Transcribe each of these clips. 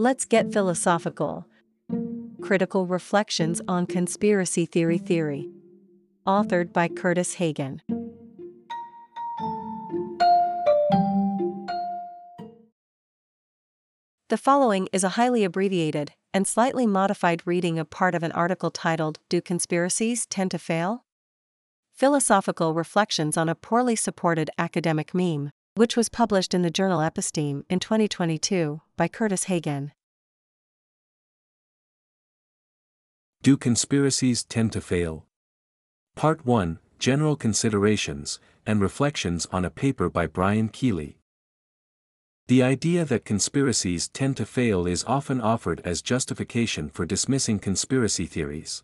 Let's get philosophical. Critical Reflections on Conspiracy Theory Theory. Authored by Kurtis Hagen. The following is a highly abbreviated and slightly modified reading of part of an article titled Do Conspiracies Tend to Fail? Philosophical Reflections on a Poorly Supported Academic Meme, which was published in the journal Episteme in 2022 by Kurtis Hagen. Do conspiracies tend to fail? Part 1 General Considerations and Reflections on a paper by Brian Keeley. The idea that conspiracies tend to fail is often offered as justification for dismissing conspiracy theories.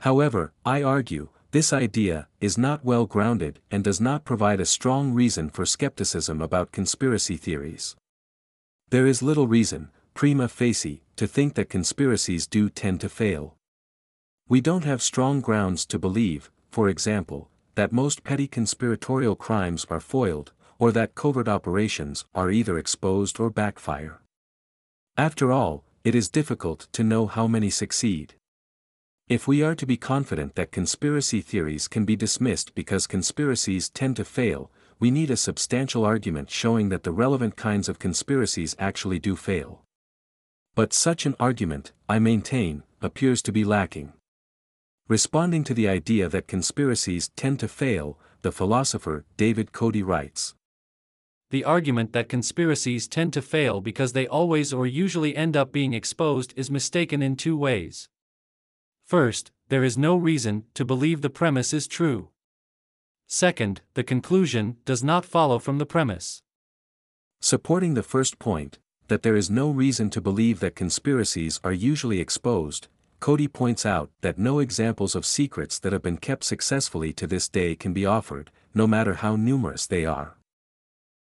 However, I argue, this idea is not well grounded and does not provide a strong reason for skepticism about conspiracy theories. There is little reason, prima facie, to think that conspiracies do tend to fail. We don't have strong grounds to believe, for example, that most petty conspiratorial crimes are foiled, or that covert operations are either exposed or backfire. After all, it is difficult to know how many succeed. If we are to be confident that conspiracy theories can be dismissed because conspiracies tend to fail, we need a substantial argument showing that the relevant kinds of conspiracies actually do fail. But such an argument, I maintain, appears to be lacking. Responding to the idea that conspiracies tend to fail, the philosopher David Coady writes the argument that conspiracies tend to fail because they always or usually end up being exposed is mistaken in two ways. First, there is no reason to believe the premise is true. Second, the conclusion does not follow from the premise. Supporting the first point, that there is no reason to believe that conspiracies are usually exposed, Coady points out that no examples of secrets that have been kept successfully to this day can be offered, no matter how numerous they are.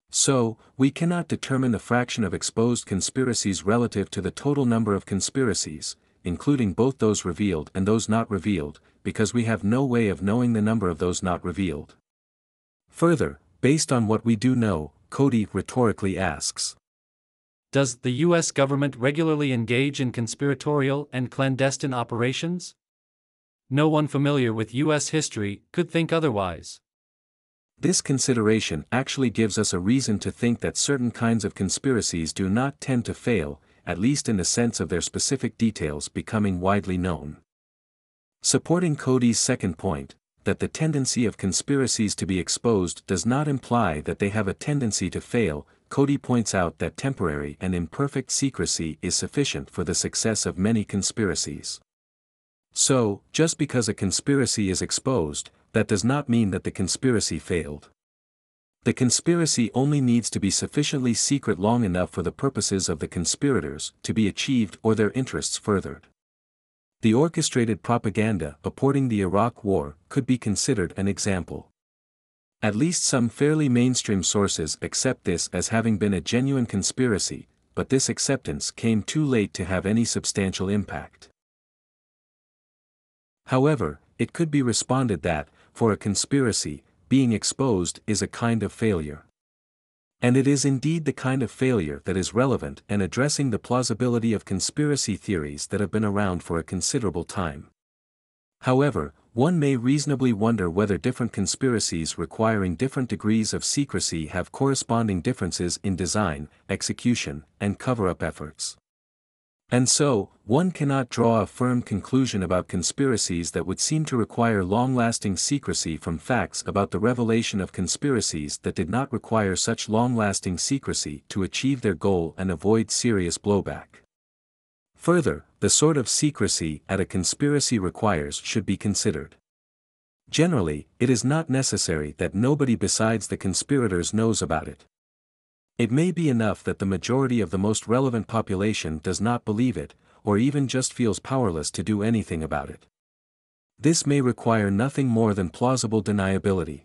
So, we cannot determine the fraction of exposed conspiracies relative to the total number of conspiracies, including both those revealed and those not revealed, because we have no way of knowing the number of those not revealed. Further, based on what we do know, Coady rhetorically asks Does the U.S. government regularly engage in conspiratorial and clandestine operations? No one familiar with U.S. history could think otherwise. This consideration actually gives us a reason to think that certain kinds of conspiracies do not tend to fail, at least in the sense of their specific details becoming widely known. Supporting Coady's second point, that the tendency of conspiracies to be exposed does not imply that they have a tendency to fail, Coady points out that temporary and imperfect secrecy is sufficient for the success of many conspiracies. So, just because a conspiracy is exposed, that does not mean that the conspiracy failed. The conspiracy only needs to be sufficiently secret long enough for the purposes of the conspirators to be achieved or their interests furthered. The orchestrated propaganda purporting the Iraq War could be considered an example. At least some fairly mainstream sources accept this as having been a genuine conspiracy, but this acceptance came too late to have any substantial impact. However, it could be responded that, for a conspiracy, being exposed is a kind of failure. And it is indeed the kind of failure that is relevant and addressing the plausibility of conspiracy theories that have been around for a considerable time. However, one may reasonably wonder whether different conspiracies requiring different degrees of secrecy have corresponding differences in design, execution, and cover-up efforts. And so, one cannot draw a firm conclusion about conspiracies that would seem to require long-lasting secrecy from facts about the revelation of conspiracies that did not require such long-lasting secrecy to achieve their goal and avoid serious blowback. Further, the sort of secrecy that a conspiracy requires should be considered. Generally, it is not necessary that nobody besides the conspirators knows about it. It may be enough that the majority of the most relevant population does not believe it, or even just feels powerless to do anything about it. This may require nothing more than plausible deniability.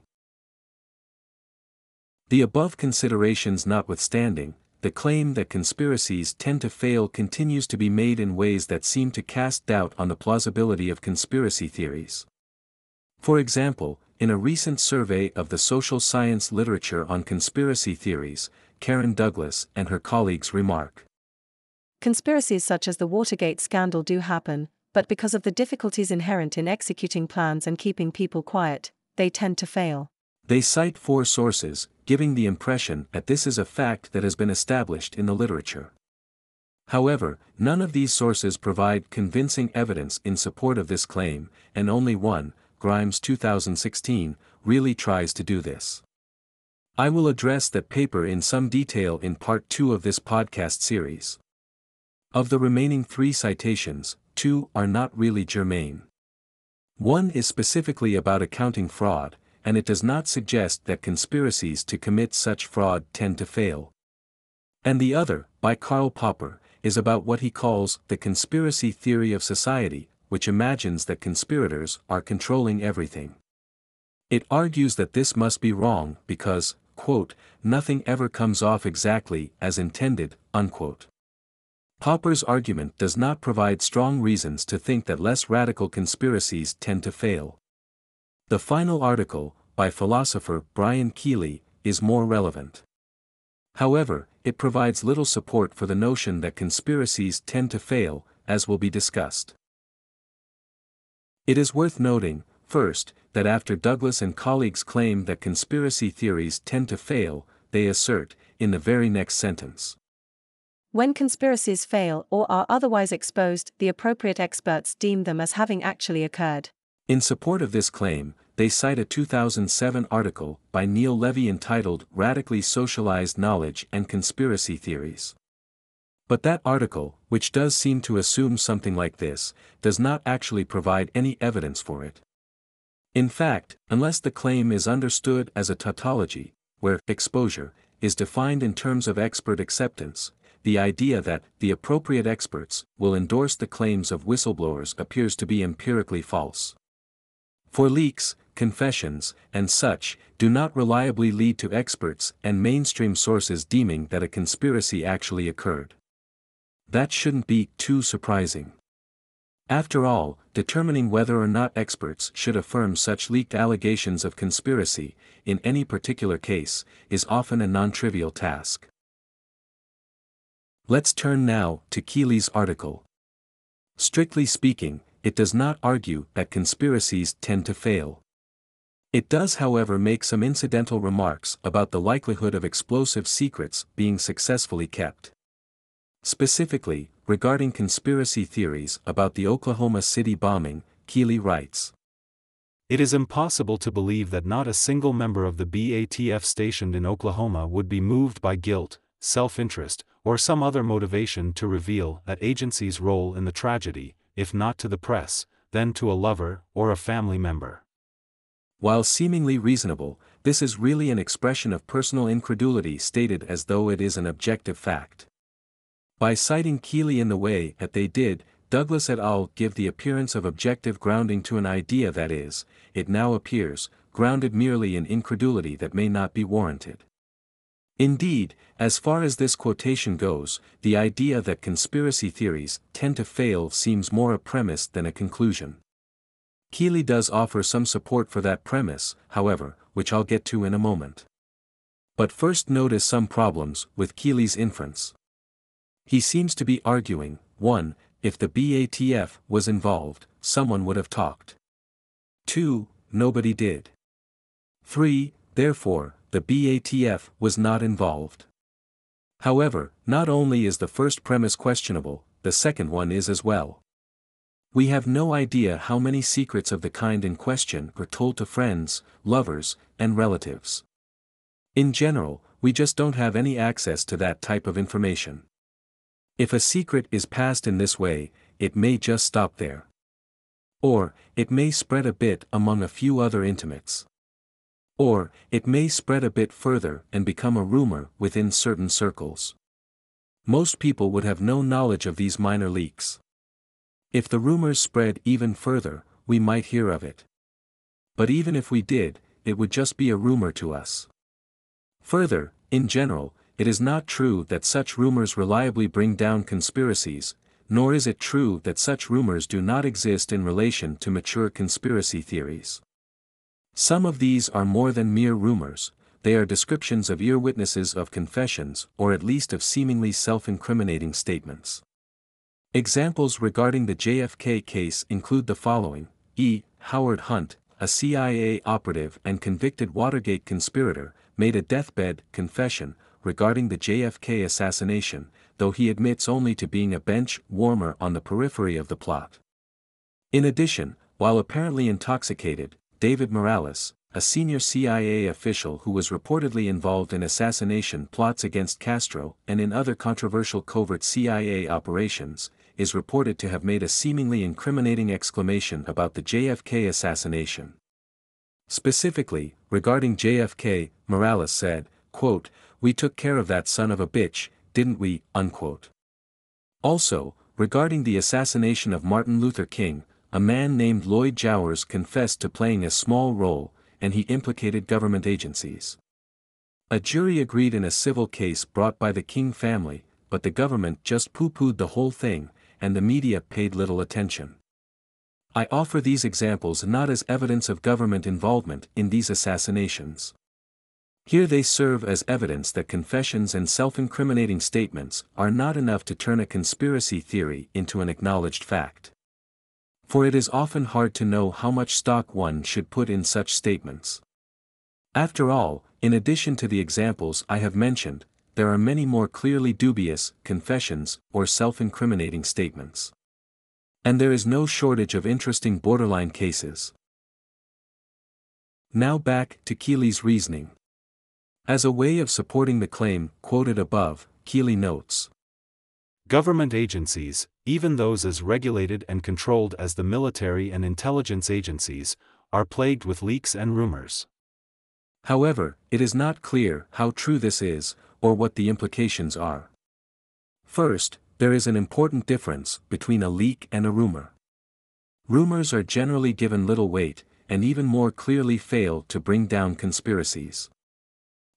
The above considerations notwithstanding, the claim that conspiracies tend to fail continues to be made in ways that seem to cast doubt on the plausibility of conspiracy theories. For example, in a recent survey of the social science literature on conspiracy theories, Karen Douglas and her colleagues remark. Conspiracies such as the Watergate scandal do happen, but because of the difficulties inherent in executing plans and keeping people quiet, they tend to fail. They cite four sources, giving the impression that this is a fact that has been established in the literature. However, none of these sources provide convincing evidence in support of this claim, and only one, Grimes 2016, really tries to do this. I will address that paper in some detail in part 2 of this podcast series. Of the remaining three citations, two are not really germane. One is specifically about accounting fraud, and it does not suggest that conspiracies to commit such fraud tend to fail. And the other, by Karl Popper, is about what he calls the conspiracy theory of society, which imagines that conspirators are controlling everything. It argues that this must be wrong because, quote, nothing ever comes off exactly as intended, unquote. Popper's argument does not provide strong reasons to think that less radical conspiracies tend to fail. The final article, by philosopher Brian Keeley, is more relevant. However, it provides little support for the notion that conspiracies tend to fail, as will be discussed. It is worth noting, first, that after Douglas and colleagues claim that conspiracy theories tend to fail, they assert, in the very next sentence. When conspiracies fail or are otherwise exposed, the appropriate experts deem them as having actually occurred. In support of this claim, they cite a 2007 article by Neil Levy entitled Radically Socialized Knowledge and Conspiracy Theories. But that article, which does seem to assume something like this, does not actually provide any evidence for it. In fact, unless the claim is understood as a tautology, where exposure is defined in terms of expert acceptance, the idea that the appropriate experts will endorse the claims of whistleblowers appears to be empirically false. For leaks, confessions, and such, do not reliably lead to experts and mainstream sources deeming that a conspiracy actually occurred. That shouldn't be too surprising. After all, determining whether or not experts should affirm such leaked allegations of conspiracy, in any particular case, is often a non-trivial task. Let's turn now to Keeley's article. Strictly speaking, it does not argue that conspiracies tend to fail. It does however make some incidental remarks about the likelihood of explosive secrets being successfully kept. Specifically, regarding conspiracy theories about the Oklahoma City bombing, Keeley writes. It is impossible to believe that not a single member of the BATF stationed in Oklahoma would be moved by guilt, self-interest, or some other motivation to reveal that agency's role in the tragedy, if not to the press, then to a lover or a family member. While seemingly reasonable, this is really an expression of personal incredulity stated as though it is an objective fact. By citing Keeley in the way that they did, Douglas et al. give the appearance of objective grounding to an idea that is, it now appears, grounded merely in incredulity that may not be warranted. Indeed, as far as this quotation goes, the idea that conspiracy theories tend to fail seems more a premise than a conclusion. Keeley does offer some support for that premise, however, which I'll get to in a moment. But first notice some problems with Keeley's inference. He seems to be arguing, 1. If the BATF was involved, someone would have talked. 2. Nobody did. 3. Therefore, the BATF was not involved. However, not only is the first premise questionable, the second one is as well. We have no idea how many secrets of the kind in question were told to friends, lovers, and relatives. In general, we just don't have any access to that type of information. If a secret is passed in this way, it may just stop there. Or, it may spread a bit among a few other intimates. Or, it may spread a bit further and become a rumor within certain circles. Most people would have no knowledge of these minor leaks. If the rumors spread even further, we might hear of it. But even if we did, it would just be a rumor to us. Further, in general, it is not true that such rumors reliably bring down conspiracies, nor is it true that such rumors do not exist in relation to mature conspiracy theories. Some of these are more than mere rumors, they are descriptions of ear witnesses of confessions or at least of seemingly self-incriminating statements. Examples regarding the JFK case include the following E. Howard Hunt, a CIA operative and convicted Watergate conspirator, made a deathbed confession regarding the JFK assassination, though he admits only to being a bench warmer on the periphery of the plot. In addition, while apparently intoxicated, David Morales, a senior CIA official who was reportedly involved in assassination plots against Castro and in other controversial covert CIA operations, is reported to have made a seemingly incriminating exclamation about the JFK assassination. Specifically, regarding JFK, Morales said, quote, We took care of that son of a bitch, didn't we, unquote. Also, regarding the assassination of Martin Luther King, a man named Lloyd Jowers confessed to playing a small role, and he implicated government agencies. A jury agreed in a civil case brought by the King family, but the government just poo-pooed the whole thing, and the media paid little attention. I offer these examples not as evidence of government involvement in these assassinations. Here they serve as evidence that confessions and self-incriminating statements are not enough to turn a conspiracy theory into an acknowledged fact. For it is often hard to know how much stock one should put in such statements. After all, in addition to the examples I have mentioned, there are many more clearly dubious confessions or self-incriminating statements. And there is no shortage of interesting borderline cases. Now back to Keeley's reasoning. As a way of supporting the claim quoted above, Keeley notes. Government agencies, even those as regulated and controlled as the military and intelligence agencies, are plagued with leaks and rumors. However, it is not clear how true this is, or what the implications are. First, there is an important difference between a leak and a rumor. Rumors are generally given little weight, and even more clearly fail to bring down conspiracies.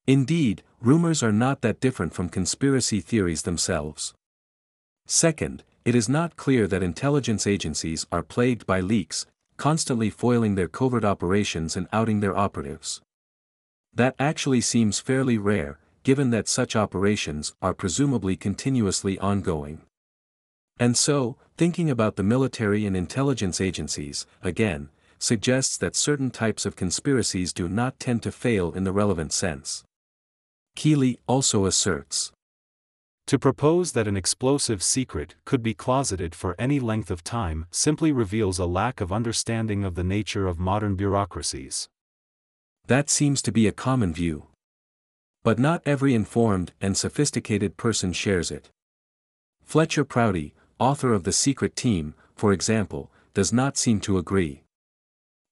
Indeed, rumors are not that different from conspiracy theories themselves. Second, it is not clear that intelligence agencies are plagued by leaks, constantly foiling their covert operations and outing their operatives. That actually seems fairly rare, given that such operations are presumably continuously ongoing. And so, thinking about the military and intelligence agencies, again, suggests that certain types of conspiracies do not tend to fail in the relevant sense. Keeley also asserts. To propose that an explosive secret could be closeted for any length of time simply reveals a lack of understanding of the nature of modern bureaucracies. That seems to be a common view. But not every informed and sophisticated person shares it. Fletcher Prouty, author of The Secret Team, for example, does not seem to agree.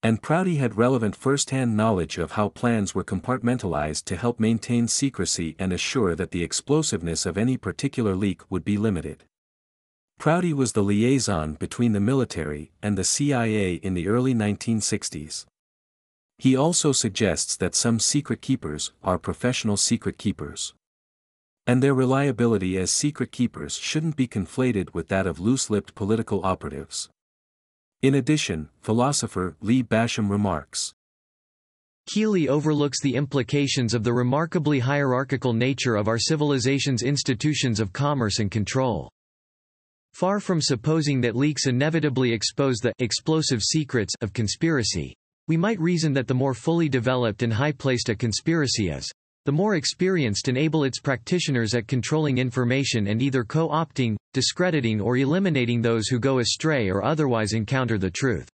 And Prouty had relevant first-hand knowledge of how plans were compartmentalized to help maintain secrecy and assure that the explosiveness of any particular leak would be limited. Prouty was the liaison between the military and the CIA in the early 1960s. He also suggests that some secret keepers are professional secret keepers. And their reliability as secret keepers shouldn't be conflated with that of loose-lipped political operatives. In addition, philosopher Lee Basham remarks, Keeley overlooks the implications of the remarkably hierarchical nature of our civilization's institutions of commerce and control. Far from supposing that leaks inevitably expose the explosive secrets of conspiracy, we might reason that the more fully developed and high-placed a conspiracy is, the more experienced enable its practitioners at controlling information and either co-opting, discrediting or eliminating those who go astray or otherwise encounter the truth.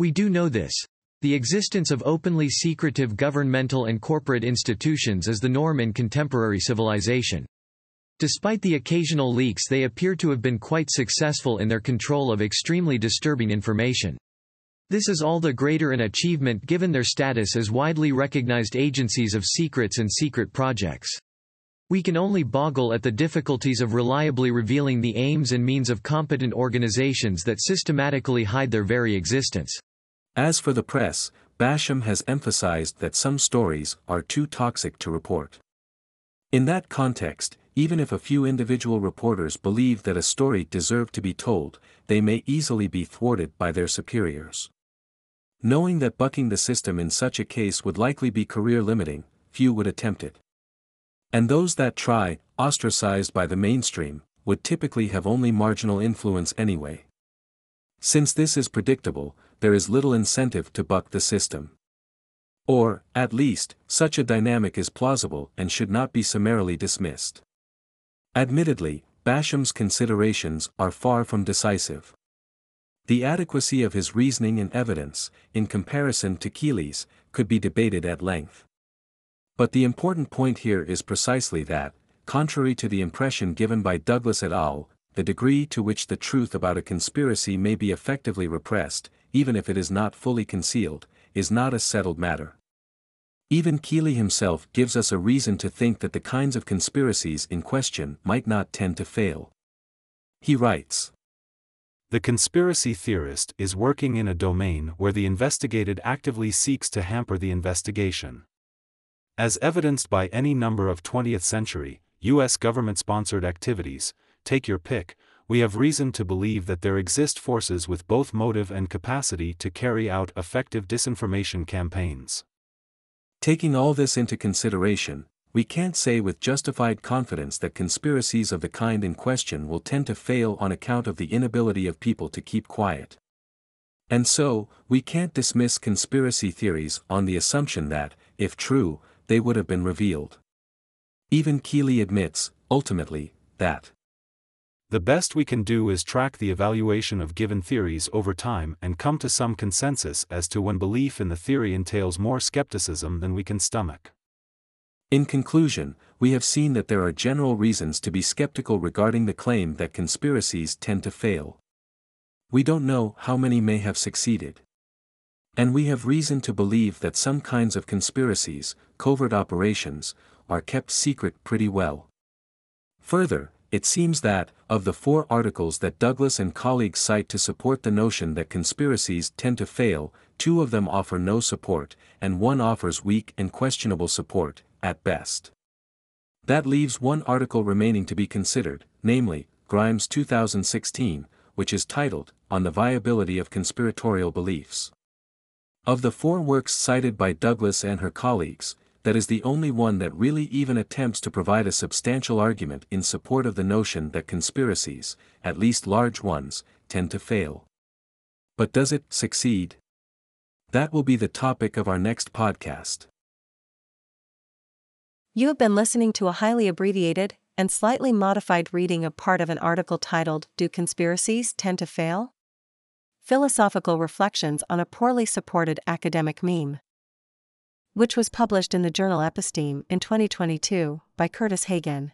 We do know this. The existence of openly secretive governmental and corporate institutions is the norm in contemporary civilization. Despite the occasional leaks they appear to have been quite successful in their control of extremely disturbing information. This is all the greater an achievement given their status as widely recognized agencies of secrets and secret projects. We can only boggle at the difficulties of reliably revealing the aims and means of competent organizations that systematically hide their very existence. As for the press, Basham has emphasized that some stories are too toxic to report. In that context, even if a few individual reporters believe that a story deserved to be told, they may easily be thwarted by their superiors. Knowing that bucking the system in such a case would likely be career limiting, few would attempt it. And those that try, ostracized by the mainstream, would typically have only marginal influence anyway. Since this is predictable, there is little incentive to buck the system. Or, at least, such a dynamic is plausible and should not be summarily dismissed. Admittedly, Basham's considerations are far from decisive. The adequacy of his reasoning and evidence, in comparison to Keeley's, could be debated at length. But the important point here is precisely that, contrary to the impression given by Douglas et al., the degree to which the truth about a conspiracy may be effectively repressed, even if it is not fully concealed, is not a settled matter. Even Keeley himself gives us a reason to think that the kinds of conspiracies in question might not tend to fail. He writes The conspiracy theorist is working in a domain where the investigated actively seeks to hamper the investigation. As evidenced by any number of 20th century, U.S. government sponsored activities, take your pick, we have reason to believe that there exist forces with both motive and capacity to carry out effective disinformation campaigns. Taking all this into consideration, we can't say with justified confidence that conspiracies of the kind in question will tend to fail on account of the inability of people to keep quiet. And so, we can't dismiss conspiracy theories on the assumption that, if true, they would have been revealed. Even Keeley admits, ultimately, that the best we can do is track the evaluation of given theories over time and come to some consensus as to when belief in the theory entails more skepticism than we can stomach. In conclusion, we have seen that there are general reasons to be skeptical regarding the claim that conspiracies tend to fail. We don't know how many may have succeeded. And we have reason to believe that some kinds of conspiracies, covert operations, are kept secret pretty well. Further, it seems that, of the four articles that Douglas and colleagues cite to support the notion that conspiracies tend to fail, two of them offer no support, and one offers weak and questionable support, at best. That leaves one article remaining to be considered, namely, Grimes 2016, which is titled, On the Viability of Conspiratorial Beliefs. Of the four works cited by Douglas and her colleagues, that is the only one that really even attempts to provide a substantial argument in support of the notion that conspiracies, at least large ones, tend to fail. But does it succeed? That will be the topic of our next podcast. You have been listening to a highly abbreviated and slightly modified reading of part of an article titled Do Conspiracies Tend to Fail? Philosophical Reflections on a Poorly Supported Academic Meme which was published in the journal Episteme in 2022 by Kurtis Hagen.